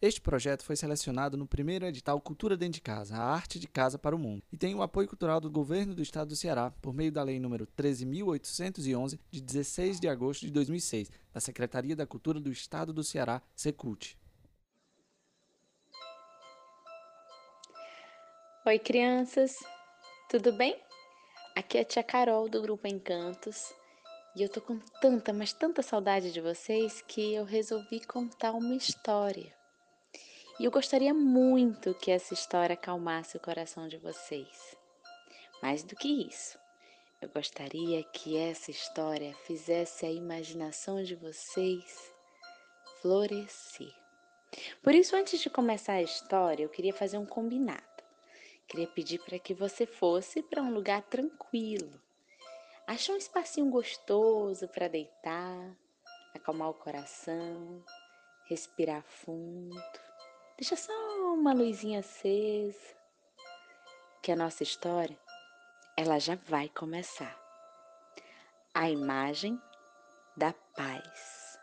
Este projeto foi selecionado no primeiro edital Cultura Dentro de Casa, a arte de casa para o mundo, e tem o apoio cultural do Governo do Estado do Ceará por meio da Lei nº 13.811, de 16 de agosto de 2006, da Secretaria da Cultura do Estado do Ceará, Secult. Oi, crianças! Tudo bem? Aqui é a tia Carol do Grupo Encantos e eu tô com tanta, mas tanta saudade de vocês que eu resolvi contar uma história. E eu gostaria muito que essa história acalmasse o coração de vocês. Mais do que isso, eu gostaria que essa história fizesse a imaginação de vocês florescer. Por isso, antes de começar a história, eu queria fazer um combinado. Queria pedir para que você fosse para um lugar tranquilo. Ache um espacinho gostoso para deitar, acalmar o coração, respirar fundo Deixa só uma luzinha acesa, que a nossa história ela já vai começar. A imagem da paz.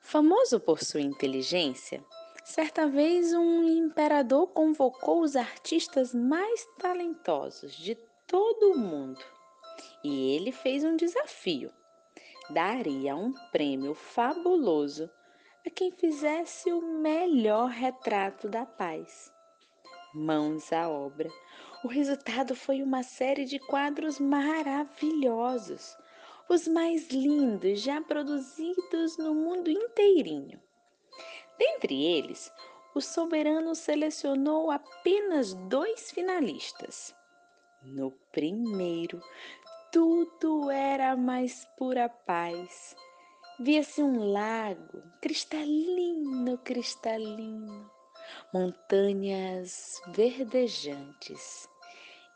Famoso por sua inteligência, certa vez um imperador convocou os artistas mais talentosos de todo o mundo e ele fez um desafio. Daria um prêmio fabuloso a quem fizesse o melhor retrato da paz. Mãos à obra. O resultado foi uma série de quadros maravilhosos, os mais lindos já produzidos no mundo inteirinho. Dentre eles, o soberano selecionou apenas dois finalistas. No primeiro, tudo era mais pura paz Via-se um lago cristalino, cristalino, montanhas verdejantes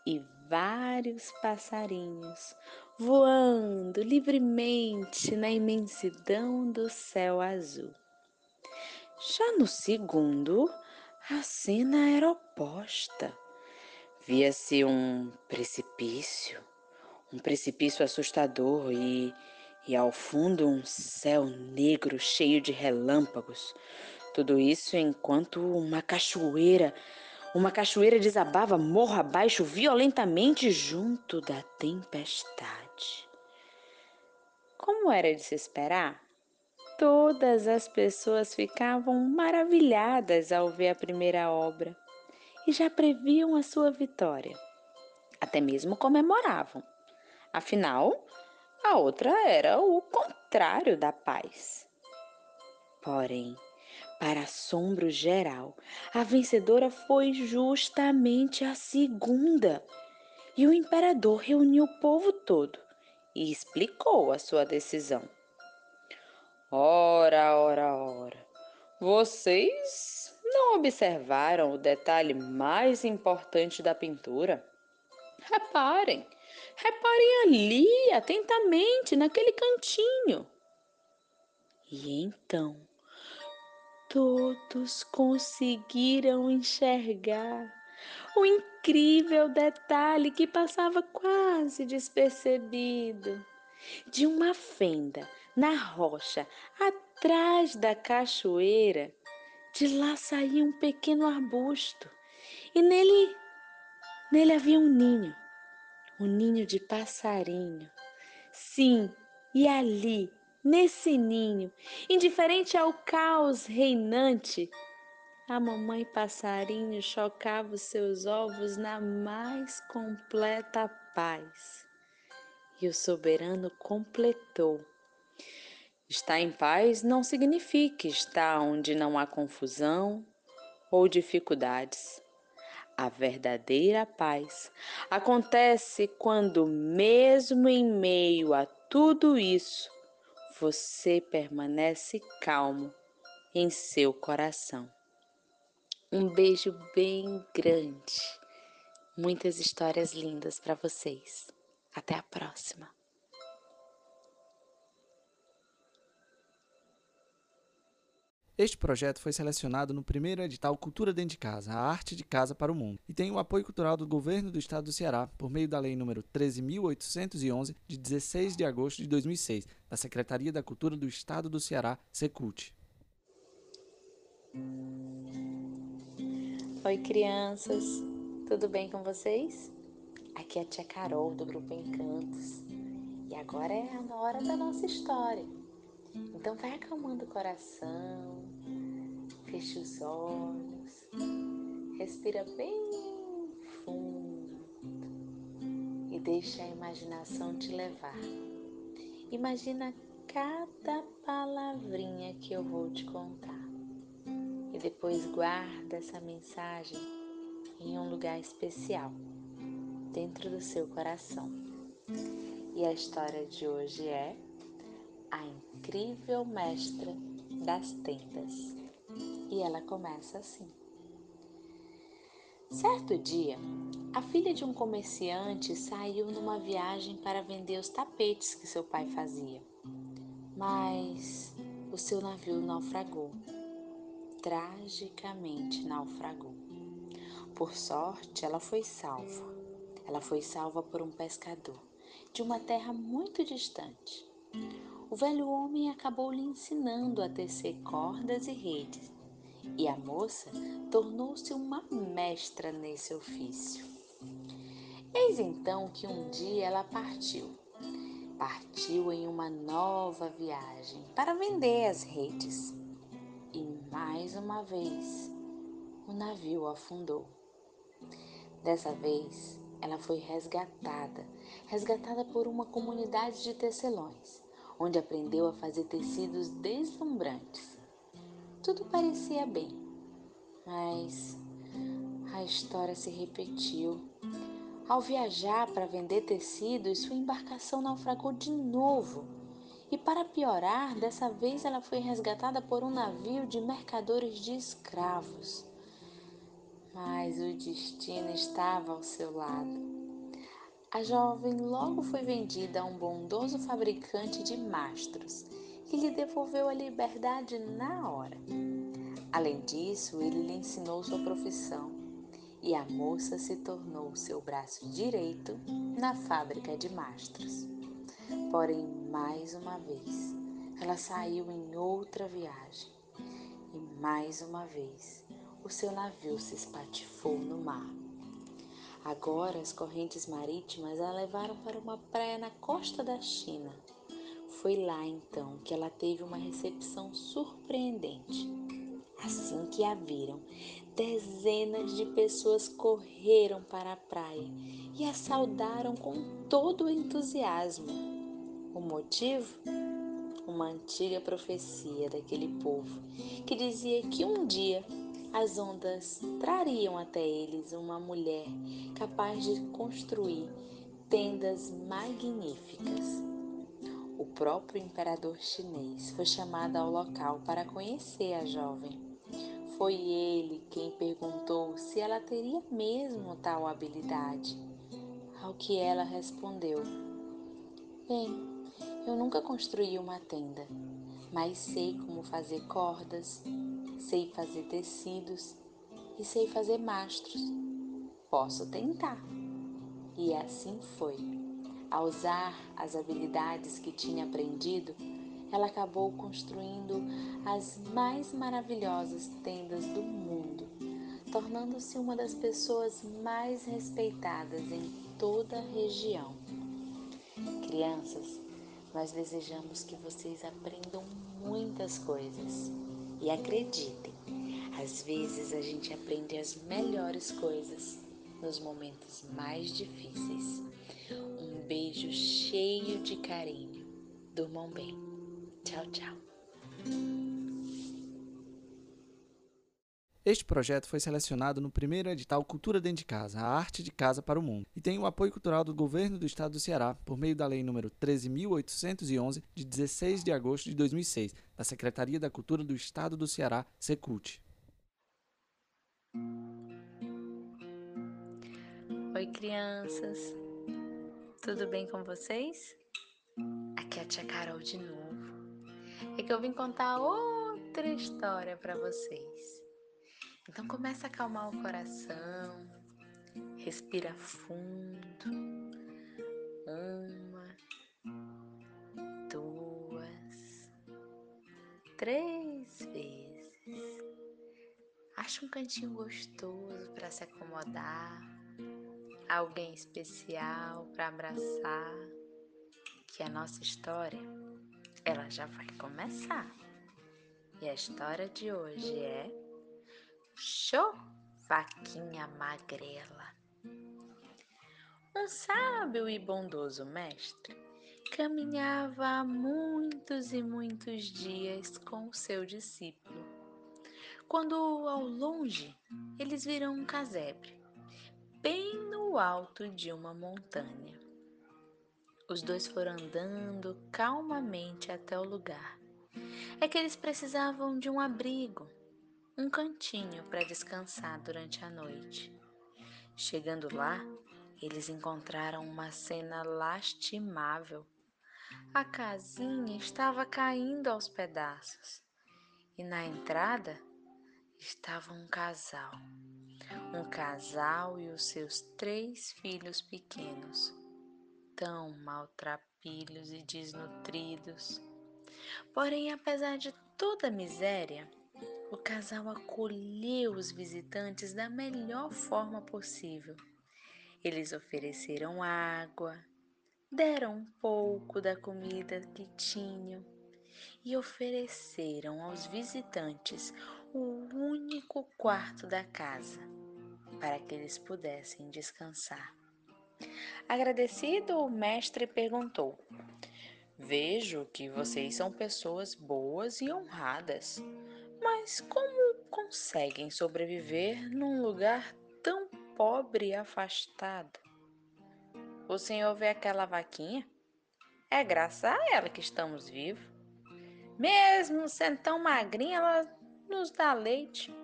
e vários passarinhos voando livremente na imensidão do céu azul. Já no segundo, a cena era oposta. Via-se um precipício, um precipício assustador e e ao fundo um céu negro cheio de relâmpagos. Tudo isso enquanto uma cachoeira, uma cachoeira desabava morro abaixo violentamente junto da tempestade. Como era de se esperar, todas as pessoas ficavam maravilhadas ao ver a primeira obra e já previam a sua vitória. Até mesmo comemoravam. Afinal, a outra era o contrário da paz. Porém, para assombro geral, a vencedora foi justamente a segunda. E o imperador reuniu o povo todo e explicou a sua decisão. Ora, ora, ora, vocês não observaram o detalhe mais importante da pintura? Reparem, reparem ali atentamente naquele cantinho. E então todos conseguiram enxergar o incrível detalhe que passava quase despercebido. De uma fenda na rocha atrás da cachoeira, de lá saía um pequeno arbusto e nele Nele havia um ninho, um ninho de passarinho. Sim, e ali, nesse ninho, indiferente ao caos reinante, a mamãe passarinho chocava os seus ovos na mais completa paz. E o soberano completou. Estar em paz não significa estar onde não há confusão ou dificuldades. A verdadeira paz acontece quando, mesmo em meio a tudo isso, você permanece calmo em seu coração. Um beijo bem grande. Muitas histórias lindas para vocês. Até a próxima. Este projeto foi selecionado no primeiro edital Cultura Dentro de Casa, a arte de casa para o mundo, e tem o apoio cultural do Governo do Estado do Ceará por meio da Lei nº 13.811, de 16 de agosto de 2006, da Secretaria da Cultura do Estado do Ceará, Secult. Oi, crianças, tudo bem com vocês? Aqui é a tia Carol do Grupo Encantos e agora é a hora da nossa história. Então vai acalmando o coração, feche os olhos, respira bem fundo e deixa a imaginação te levar. Imagina cada palavrinha que eu vou te contar e depois guarda essa mensagem em um lugar especial, dentro do seu coração. E a história de hoje é A Incrível Mestra das Tendas. E ela começa assim. Certo dia, a filha de um comerciante saiu numa viagem para vender os tapetes que seu pai fazia. Mas o seu navio naufragou tragicamente naufragou. Por sorte, ela foi salva. Ela foi salva por um pescador de uma terra muito distante. O velho homem acabou lhe ensinando a tecer cordas e redes, e a moça tornou-se uma mestra nesse ofício. Eis então que um dia ela partiu. Partiu em uma nova viagem para vender as redes e mais uma vez o navio afundou. Dessa vez ela foi resgatada, resgatada por uma comunidade de tecelões, onde aprendeu a fazer tecidos deslumbrantes. Tudo parecia bem, mas a história se repetiu. Ao viajar para vender tecidos, sua embarcação naufragou de novo e para piorar, dessa vez ela foi resgatada por um navio de mercadores de escravos. Mas o destino estava ao seu lado. A jovem logo foi vendida a um bondoso fabricante de mastros, que lhe devolveu a liberdade na hora. Além disso, ele lhe ensinou sua profissão e a moça se tornou seu braço direito na fábrica de mastros. Porém, mais uma vez, ela saiu em outra viagem e mais uma vez o seu navio se espatifou no mar. Agora as correntes marítimas a levaram para uma praia na costa da China. Foi lá então que ela teve uma recepção surpreendente. Assim que a viram, dezenas de pessoas correram para a praia e a saudaram com todo o entusiasmo. O motivo? Uma antiga profecia daquele povo que dizia que um dia as ondas trariam até eles uma mulher capaz de construir tendas magníficas. O próprio imperador chinês foi chamado ao local para conhecer a jovem. Foi ele quem perguntou se ela teria mesmo tal habilidade. Ao que ela respondeu: Bem, eu nunca construí uma tenda, mas sei como fazer cordas, sei fazer tecidos e sei fazer mastros. Posso tentar. E assim foi. Ao usar as habilidades que tinha aprendido, ela acabou construindo as mais maravilhosas tendas do mundo, tornando-se uma das pessoas mais respeitadas em toda a região. Crianças, nós desejamos que vocês aprendam muitas coisas. E acreditem, às vezes a gente aprende as melhores coisas nos momentos mais difíceis. Beijo cheio de carinho. Durmam bem. Tchau, tchau. Este projeto foi selecionado no primeiro edital Cultura Dentro de Casa, a arte de casa para o mundo, e tem o apoio cultural do Governo do Estado do Ceará, por meio da Lei nº 13.811, de 16 de agosto de 2006, da Secretaria da Cultura do Estado do Ceará, Secult. Oi, crianças! Tudo bem com vocês? Aqui é a tia Carol de novo. É que eu vim contar outra história para vocês. Então começa a acalmar o coração, respira fundo. Uma, duas, três vezes. Ache um cantinho gostoso para se acomodar, alguém especial para abraçar, que a nossa história ela já vai começar. E a história de hoje é Show Vaquinha Magrela. Um sábio e bondoso mestre caminhava há muitos e muitos dias com o seu discípulo. Quando ao longe eles viram um casebre, bem no alto de uma montanha. Os dois foram andando calmamente até o lugar. É que eles precisavam de um abrigo, um cantinho para descansar durante a noite. Chegando lá, eles encontraram uma cena lastimável. A casinha estava caindo aos pedaços e na entrada estava um casal. Um casal e os seus três filhos pequenos, tão maltrapilhos e desnutridos. Porém, apesar de toda a miséria, o casal acolheu os visitantes da melhor forma possível. Eles ofereceram água, deram um pouco da comida que tinham e ofereceram aos visitantes o único quarto da casa para que eles pudessem descansar. Agradecido, o mestre perguntou: Vejo que vocês são pessoas boas e honradas, mas como conseguem sobreviver num lugar tão pobre e afastado? O senhor vê aquela vaquinha? É graças a ela que estamos vivos. Mesmo sendo tão magrinha, ela nos dá leite.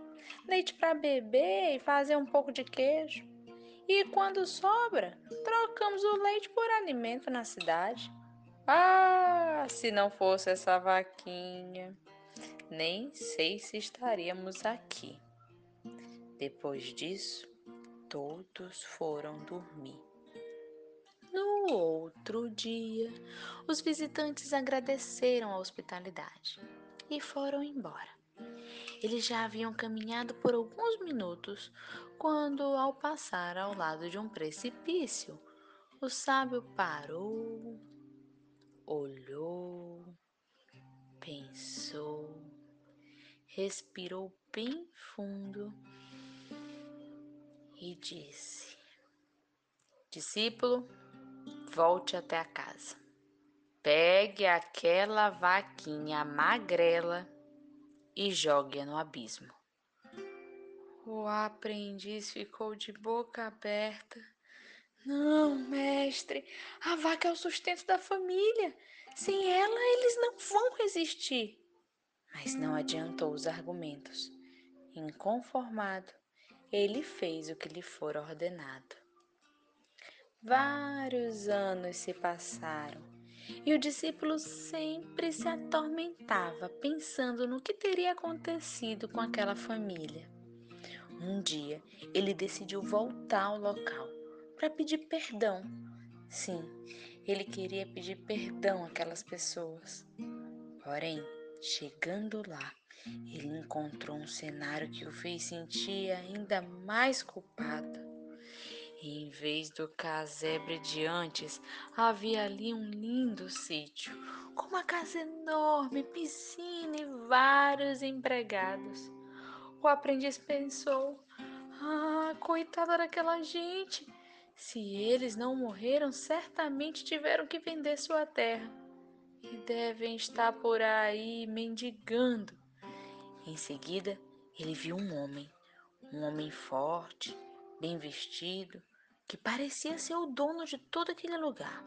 Leite para beber e fazer um pouco de queijo. E quando sobra, trocamos o leite por alimento na cidade. Ah, se não fosse essa vaquinha, nem sei se estaríamos aqui. Depois disso, todos foram dormir. No outro dia, os visitantes agradeceram a hospitalidade e foram embora. Eles já haviam caminhado por alguns minutos quando, ao passar ao lado de um precipício, o sábio parou, olhou, pensou, respirou bem fundo e disse: Discípulo, volte até a casa. Pegue aquela vaquinha magrela e jogue-a no abismo. O aprendiz ficou de boca aberta. Não, mestre, a vaca é o sustento da família. Sem ela, eles não vão resistir. Mas não adiantou os argumentos. Inconformado, ele fez o que lhe fora ordenado. Vários anos se passaram e o discípulo sempre se atormentava pensando no que teria acontecido com aquela família. Um dia ele decidiu voltar ao local para pedir perdão. Sim, ele queria pedir perdão àquelas pessoas. Porém, chegando lá, ele encontrou um cenário que o fez sentir ainda mais culpado. E em vez do casebre de antes, havia ali um lindo sítio, com uma casa enorme, piscina e vários empregados. O aprendiz pensou: Ah, coitada daquela gente! Se eles não morreram, certamente tiveram que vender sua terra e devem estar por aí mendigando. Em seguida, ele viu um homem, um homem forte, bem vestido, que parecia ser o dono de todo aquele lugar.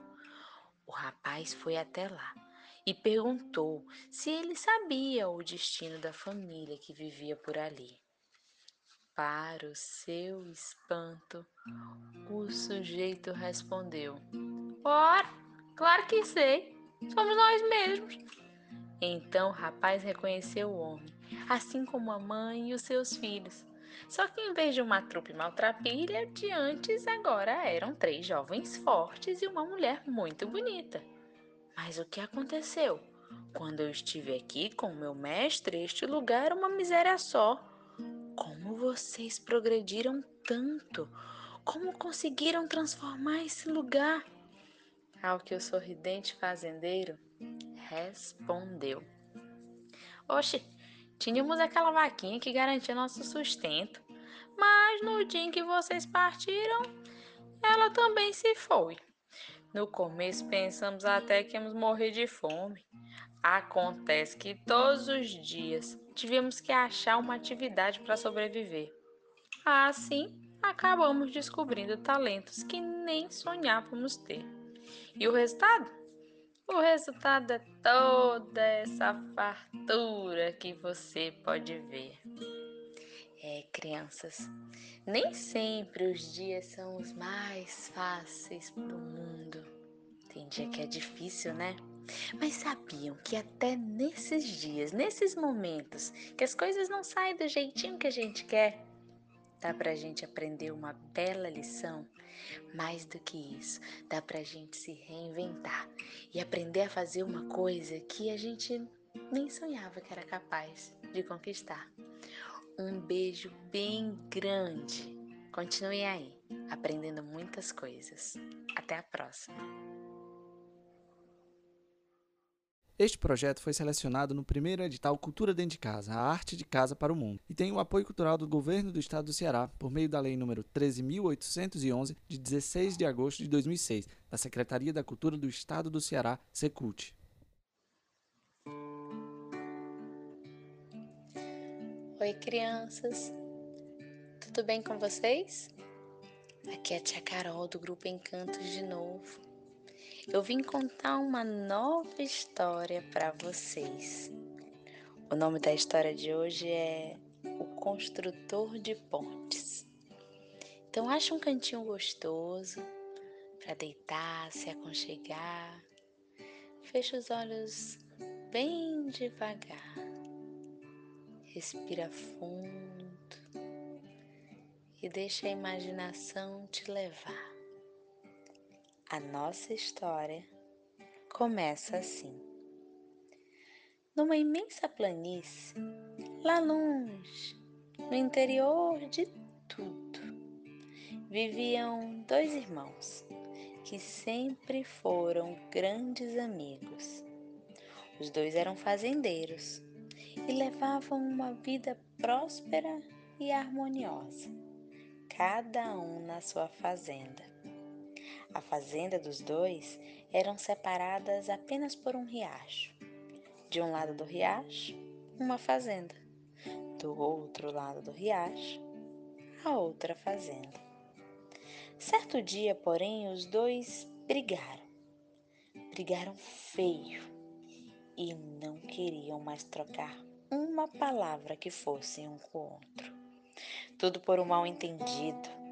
O rapaz foi até lá e perguntou se ele sabia o destino da família que vivia por ali. Para o seu espanto, o sujeito respondeu: Ora, claro que sei, somos nós mesmos. Então o rapaz reconheceu o homem, assim como a mãe e os seus filhos. Só que em vez de uma trupe maltrapilha de antes, agora eram três jovens fortes e uma mulher muito bonita. Mas o que aconteceu? Quando eu estive aqui com meu mestre, este lugar era uma miséria só. Como Como vocês progrediram tanto? Como conseguiram transformar esse lugar? Ao que o sorridente fazendeiro respondeu: Oxe, tínhamos aquela vaquinha que garantia nosso sustento, mas no dia em que vocês partiram, ela também se foi. No começo pensamos até que íamos morrer de fome. Acontece que todos os dias tivemos que achar uma atividade para sobreviver. Assim, acabamos descobrindo talentos que nem sonhávamos ter. E o resultado? O resultado é toda essa fartura que você pode ver. É, crianças, nem sempre os dias são os mais fáceis do mundo. Tem dia que é difícil, né? Mas sabiam que até nesses dias, nesses momentos, que as coisas não saem do jeitinho que a gente quer, dá pra gente aprender uma bela lição? Mais do que isso, dá pra gente se reinventar e aprender a fazer uma coisa que a gente nem sonhava que era capaz de conquistar. Um beijo bem grande. Continuem aí, aprendendo muitas coisas. Até a próxima! Este projeto foi selecionado no primeiro edital Cultura Dentro de Casa, a arte de casa para o mundo, e tem o apoio cultural do Governo do Estado do Ceará por meio da Lei nº 13.811, de 16 de agosto de 2006, da Secretaria da Cultura do Estado do Ceará, Secult. Oi, crianças! Tudo bem com vocês? Aqui é a tia Carol do Grupo Encantos de novo eu vim contar uma nova história para vocês. O nome da história de hoje é O Construtor de Pontes. Então, acha um cantinho gostoso para deitar, se aconchegar. Fecha os olhos bem devagar. Respira fundo e deixa a imaginação te levar. A nossa história começa assim. Numa imensa planície, lá longe, no interior de tudo, viviam dois irmãos que sempre foram grandes amigos. Os dois eram fazendeiros e levavam uma vida próspera e harmoniosa, cada um na sua fazenda. A fazenda dos dois eram separadas apenas por um riacho. De um lado do riacho, uma fazenda. Do outro lado do riacho, a outra fazenda. Certo dia, porém, os dois brigaram. Brigaram feio e não queriam mais trocar uma palavra que fosse um com o outro. Tudo por um mal entendido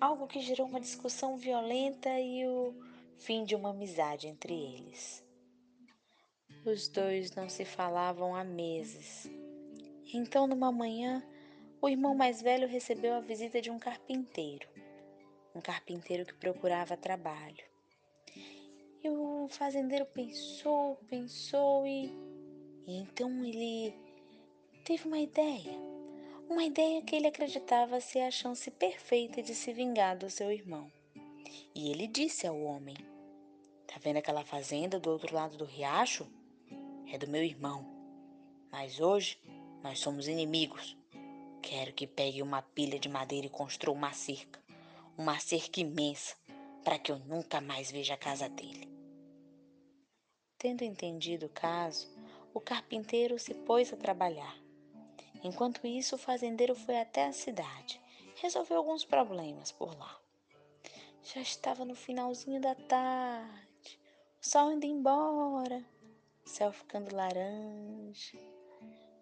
algo que gerou uma discussão violenta e o fim de uma amizade entre eles. Os dois não se falavam há meses. Então, numa manhã, o irmão mais velho recebeu a visita de um carpinteiro, um carpinteiro que procurava trabalho. E o fazendeiro pensou, pensou e, e então ele teve uma ideia uma ideia que ele acreditava ser a chance perfeita de se vingar do seu irmão. E ele disse ao homem: Tá vendo aquela fazenda do outro lado do riacho? É do meu irmão. Mas hoje nós somos inimigos. Quero que pegue uma pilha de madeira e construa uma cerca, uma cerca imensa, para que eu nunca mais veja a casa dele. Tendo entendido o caso, o carpinteiro se pôs a trabalhar. Enquanto isso, o fazendeiro foi até a cidade, resolveu alguns problemas por lá. Já estava no finalzinho da tarde, o sol indo embora, o céu ficando laranja.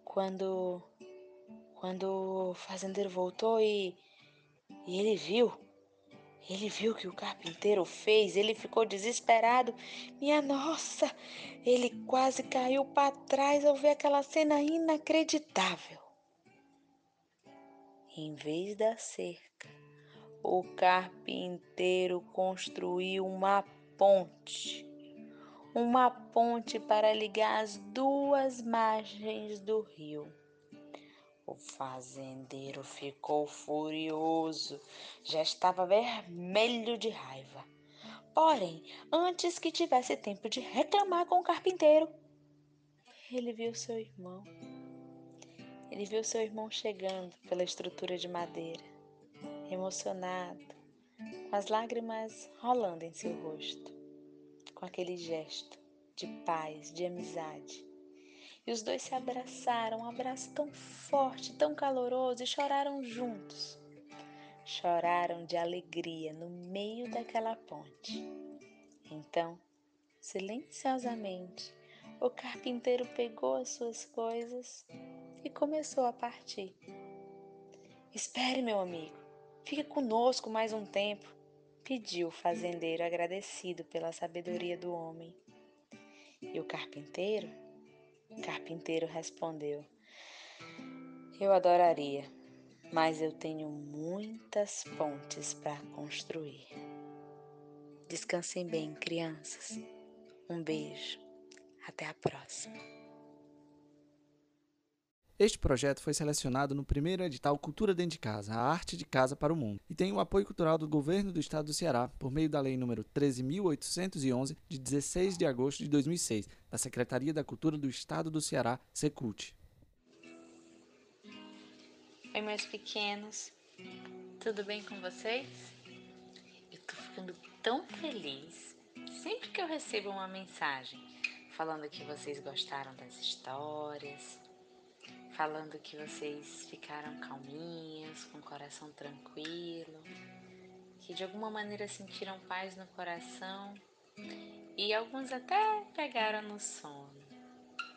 Quando quando o fazendeiro voltou e, e ele viu, ele viu o que o carpinteiro fez, ele ficou desesperado. Minha nossa, ele quase caiu para trás ao ver aquela cena inacreditável. Em vez da cerca, o carpinteiro construiu uma ponte. Uma ponte para ligar as duas margens do rio. O fazendeiro ficou furioso, já estava vermelho de raiva. Porém, antes que tivesse tempo de reclamar com o carpinteiro, ele viu seu irmão. Ele viu seu irmão chegando pela estrutura de madeira, emocionado, com as lágrimas rolando em seu rosto, com aquele gesto de paz, de amizade. E os dois se abraçaram, um abraço tão forte, tão caloroso, e choraram juntos. Choraram de alegria no meio daquela ponte. Então, silenciosamente, o carpinteiro pegou as suas coisas e começou a partir. Espere, meu amigo, fique conosco mais um tempo, pediu o fazendeiro agradecido pela sabedoria do homem. E o carpinteiro? O carpinteiro respondeu: Eu adoraria, mas eu tenho muitas pontes para construir. Descansem bem, crianças. Um beijo. Até a próxima. Este projeto foi selecionado no primeiro edital Cultura Dentro de Casa, a arte de casa para o mundo, e tem o apoio cultural do Governo do Estado do Ceará por meio da Lei nº 13.811, de 16 de agosto de 2006, da Secretaria da Cultura do Estado do Ceará, Secult. Oi, meus pequenos, tudo bem com vocês? Eu tô ficando tão feliz sempre que eu recebo uma mensagem falando que vocês gostaram das histórias falando que vocês ficaram calminhos, com o coração tranquilo, que de alguma maneira sentiram paz no coração e alguns até pegaram no sono.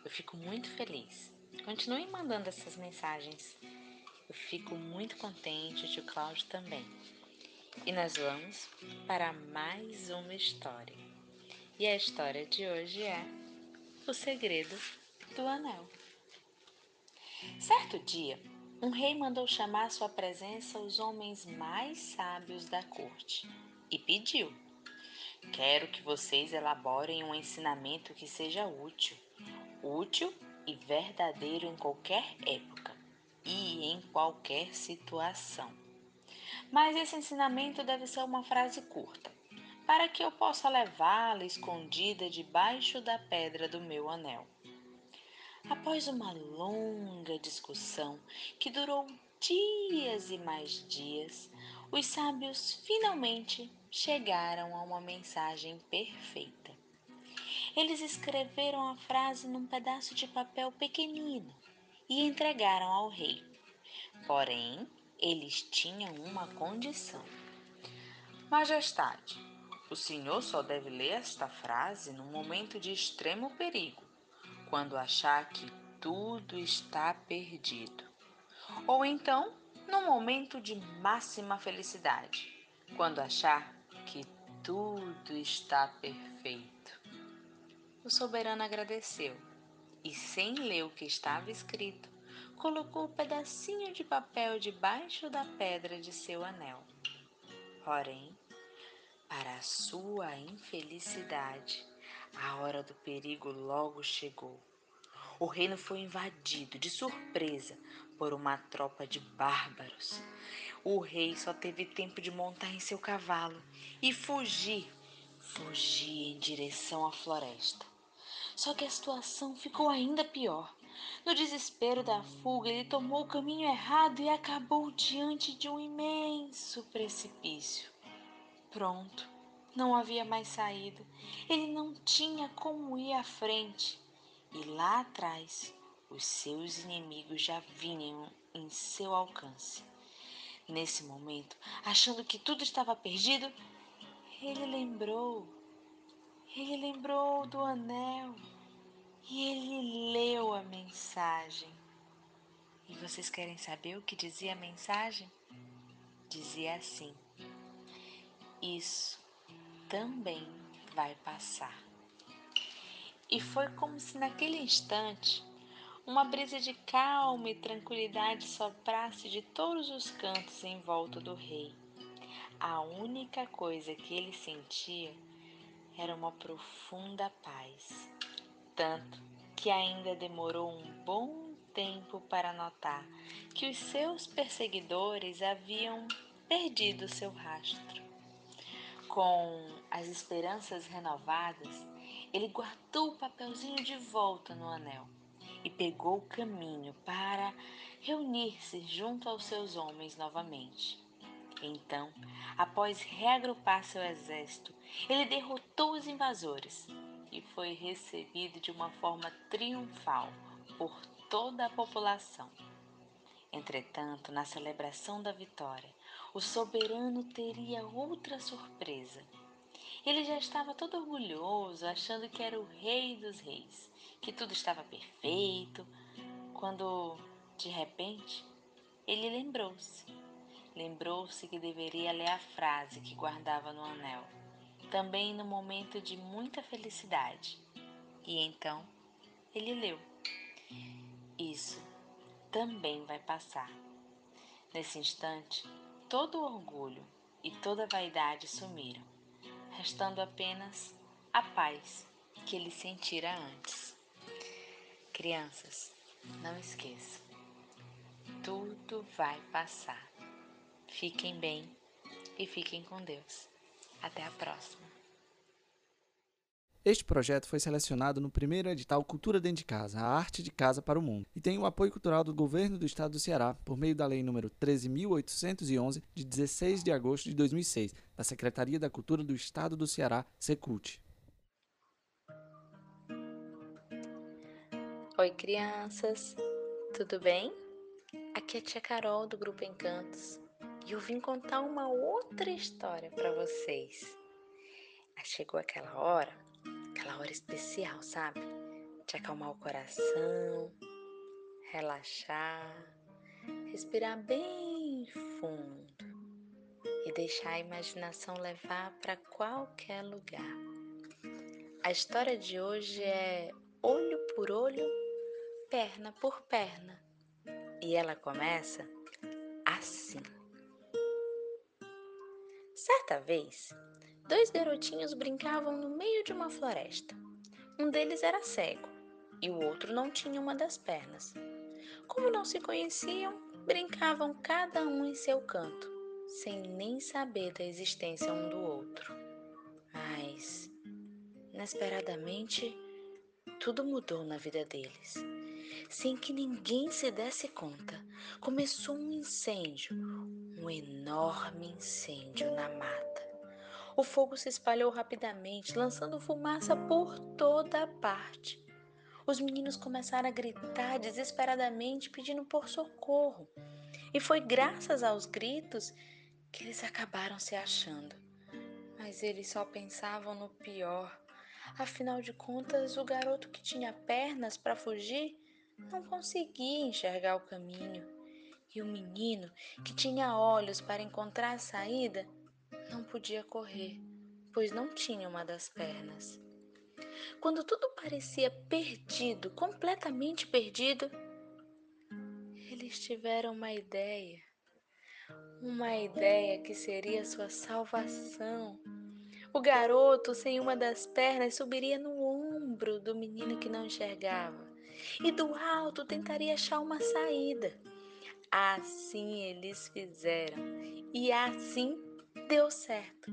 Eu fico muito feliz. Continuem mandando essas mensagens. Eu fico muito contente, o tio Cláudio também. E nós vamos para mais uma história. E a história de hoje é O Segredo do Anel. Certo dia, um rei mandou chamar à sua presença os homens mais sábios da corte e pediu: Quero que vocês elaborem um ensinamento que seja útil, útil e verdadeiro em qualquer época e em qualquer situação. Mas esse ensinamento deve ser uma frase curta, para que eu possa levá-la escondida debaixo da pedra do meu anel. Após uma longa discussão que durou dias e mais dias, os sábios finalmente chegaram a uma mensagem perfeita. Eles escreveram a frase num pedaço de papel pequenino e entregaram ao rei. Porém, eles tinham uma condição. Majestade, o senhor só deve ler esta frase num momento de extremo perigo quando achar que tudo está perdido. Ou então, num momento de máxima felicidade, quando achar que tudo está perfeito. O soberano agradeceu e, sem ler o que estava escrito, colocou o um pedacinho de papel debaixo da pedra de seu anel. Porém, para sua infelicidade, a hora do perigo logo chegou. O reino foi invadido de surpresa por uma tropa de bárbaros. O rei só teve tempo de montar em seu cavalo e fugir, fugir em direção à floresta. Só que a situação ficou ainda pior. No desespero da fuga, ele tomou o caminho errado e acabou diante de um imenso precipício. Pronto, não havia mais saída. Ele não tinha como ir à frente. E lá atrás, os seus inimigos já vinham em seu alcance. Nesse momento, achando que tudo estava perdido, ele lembrou. Ele lembrou do anel e ele leu a mensagem. E vocês querem saber o que dizia a mensagem? Dizia assim: Isso também vai passar. E foi como se naquele instante uma brisa de calma e tranquilidade soprasse de todos os cantos em volta do rei. A única coisa que ele sentia era uma profunda paz, tanto que ainda demorou um bom tempo para notar que os seus perseguidores haviam perdido seu rastro. Com as esperanças renovadas, ele guardou o papelzinho de volta no anel e pegou o caminho para reunir-se junto aos seus homens novamente. Então, após reagrupar seu exército, ele derrotou os invasores e foi recebido de uma forma triunfal por toda a população. Entretanto, na celebração da vitória, o soberano teria outra surpresa. Ele já estava todo orgulhoso, achando que era o rei dos reis, que tudo estava perfeito, quando, de repente, ele lembrou-se lembrou-se que deveria ler a frase que guardava no anel, também no momento de muita felicidade. E então ele leu: Isso também vai passar. Nesse instante, todo orgulho e toda vaidade sumiram, restando apenas a paz que ele sentira antes. Crianças, não esqueçam, tudo vai passar. Fiquem bem e fiquem com Deus. Até a próxima. Este projeto foi selecionado no primeiro edital Cultura Dentro de Casa, a arte de casa para o mundo, e tem o apoio cultural do Governo do Estado do Ceará por meio da Lei nº 13.811, de 16 de agosto de 2006, da Secretaria da Cultura do Estado do Ceará, Secult. Oi, crianças, tudo bem? Aqui é a tia Carol do Grupo Encantos e eu vim contar uma outra história para vocês. Chegou aquela hora, aquela hora especial, sabe? De acalmar o coração, relaxar, respirar bem fundo e deixar a imaginação levar para qualquer lugar. A história de hoje é olho por olho, perna por perna. E ela começa assim. Certa vez, dois garotinhos brincavam no meio de uma floresta. Um deles era cego e o outro não tinha uma das pernas. Como não se conheciam, brincavam cada um em seu canto, sem nem saber da existência um do outro. Mas, inesperadamente, tudo mudou na vida deles. Sem que ninguém se desse conta, começou um incêndio, um enorme incêndio na mata. O fogo se espalhou rapidamente, lançando fumaça por toda parte. Os meninos começaram a gritar desesperadamente, pedindo por socorro. E foi graças aos gritos que eles acabaram se achando. Mas eles só pensavam no pior. Afinal de contas, o garoto que tinha pernas para fugir não conseguia enxergar o caminho e o menino, que tinha olhos para encontrar a saída, não podia correr, pois não tinha uma das pernas. Quando tudo parecia perdido, completamente perdido, eles tiveram uma ideia. Uma ideia que seria sua salvação. O garoto sem uma das pernas subiria no ombro do menino que não enxergava e do alto tentaria achar uma saída. Assim eles fizeram e assim deu certo.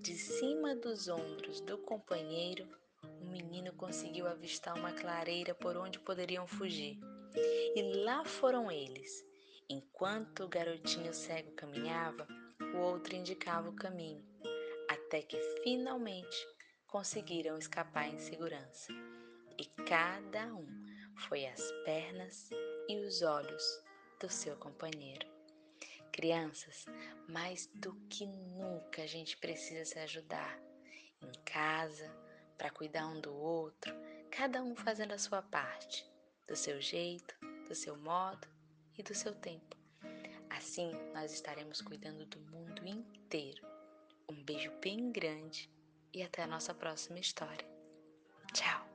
De cima dos ombros do companheiro, o menino conseguiu avistar uma clareira por onde poderiam fugir. E lá foram eles. Enquanto o garotinho cego caminhava, o outro indicava o caminho, até que finalmente conseguiram escapar em segurança. E cada um foi as pernas e os olhos do seu companheiro. Crianças, mais do que nunca a gente precisa se ajudar em casa, para cuidar um do outro, cada um fazendo a sua parte, do seu jeito, do seu modo e do seu tempo. Assim, nós estaremos cuidando do mundo inteiro. Um beijo bem grande e até a nossa próxima história. Tchau!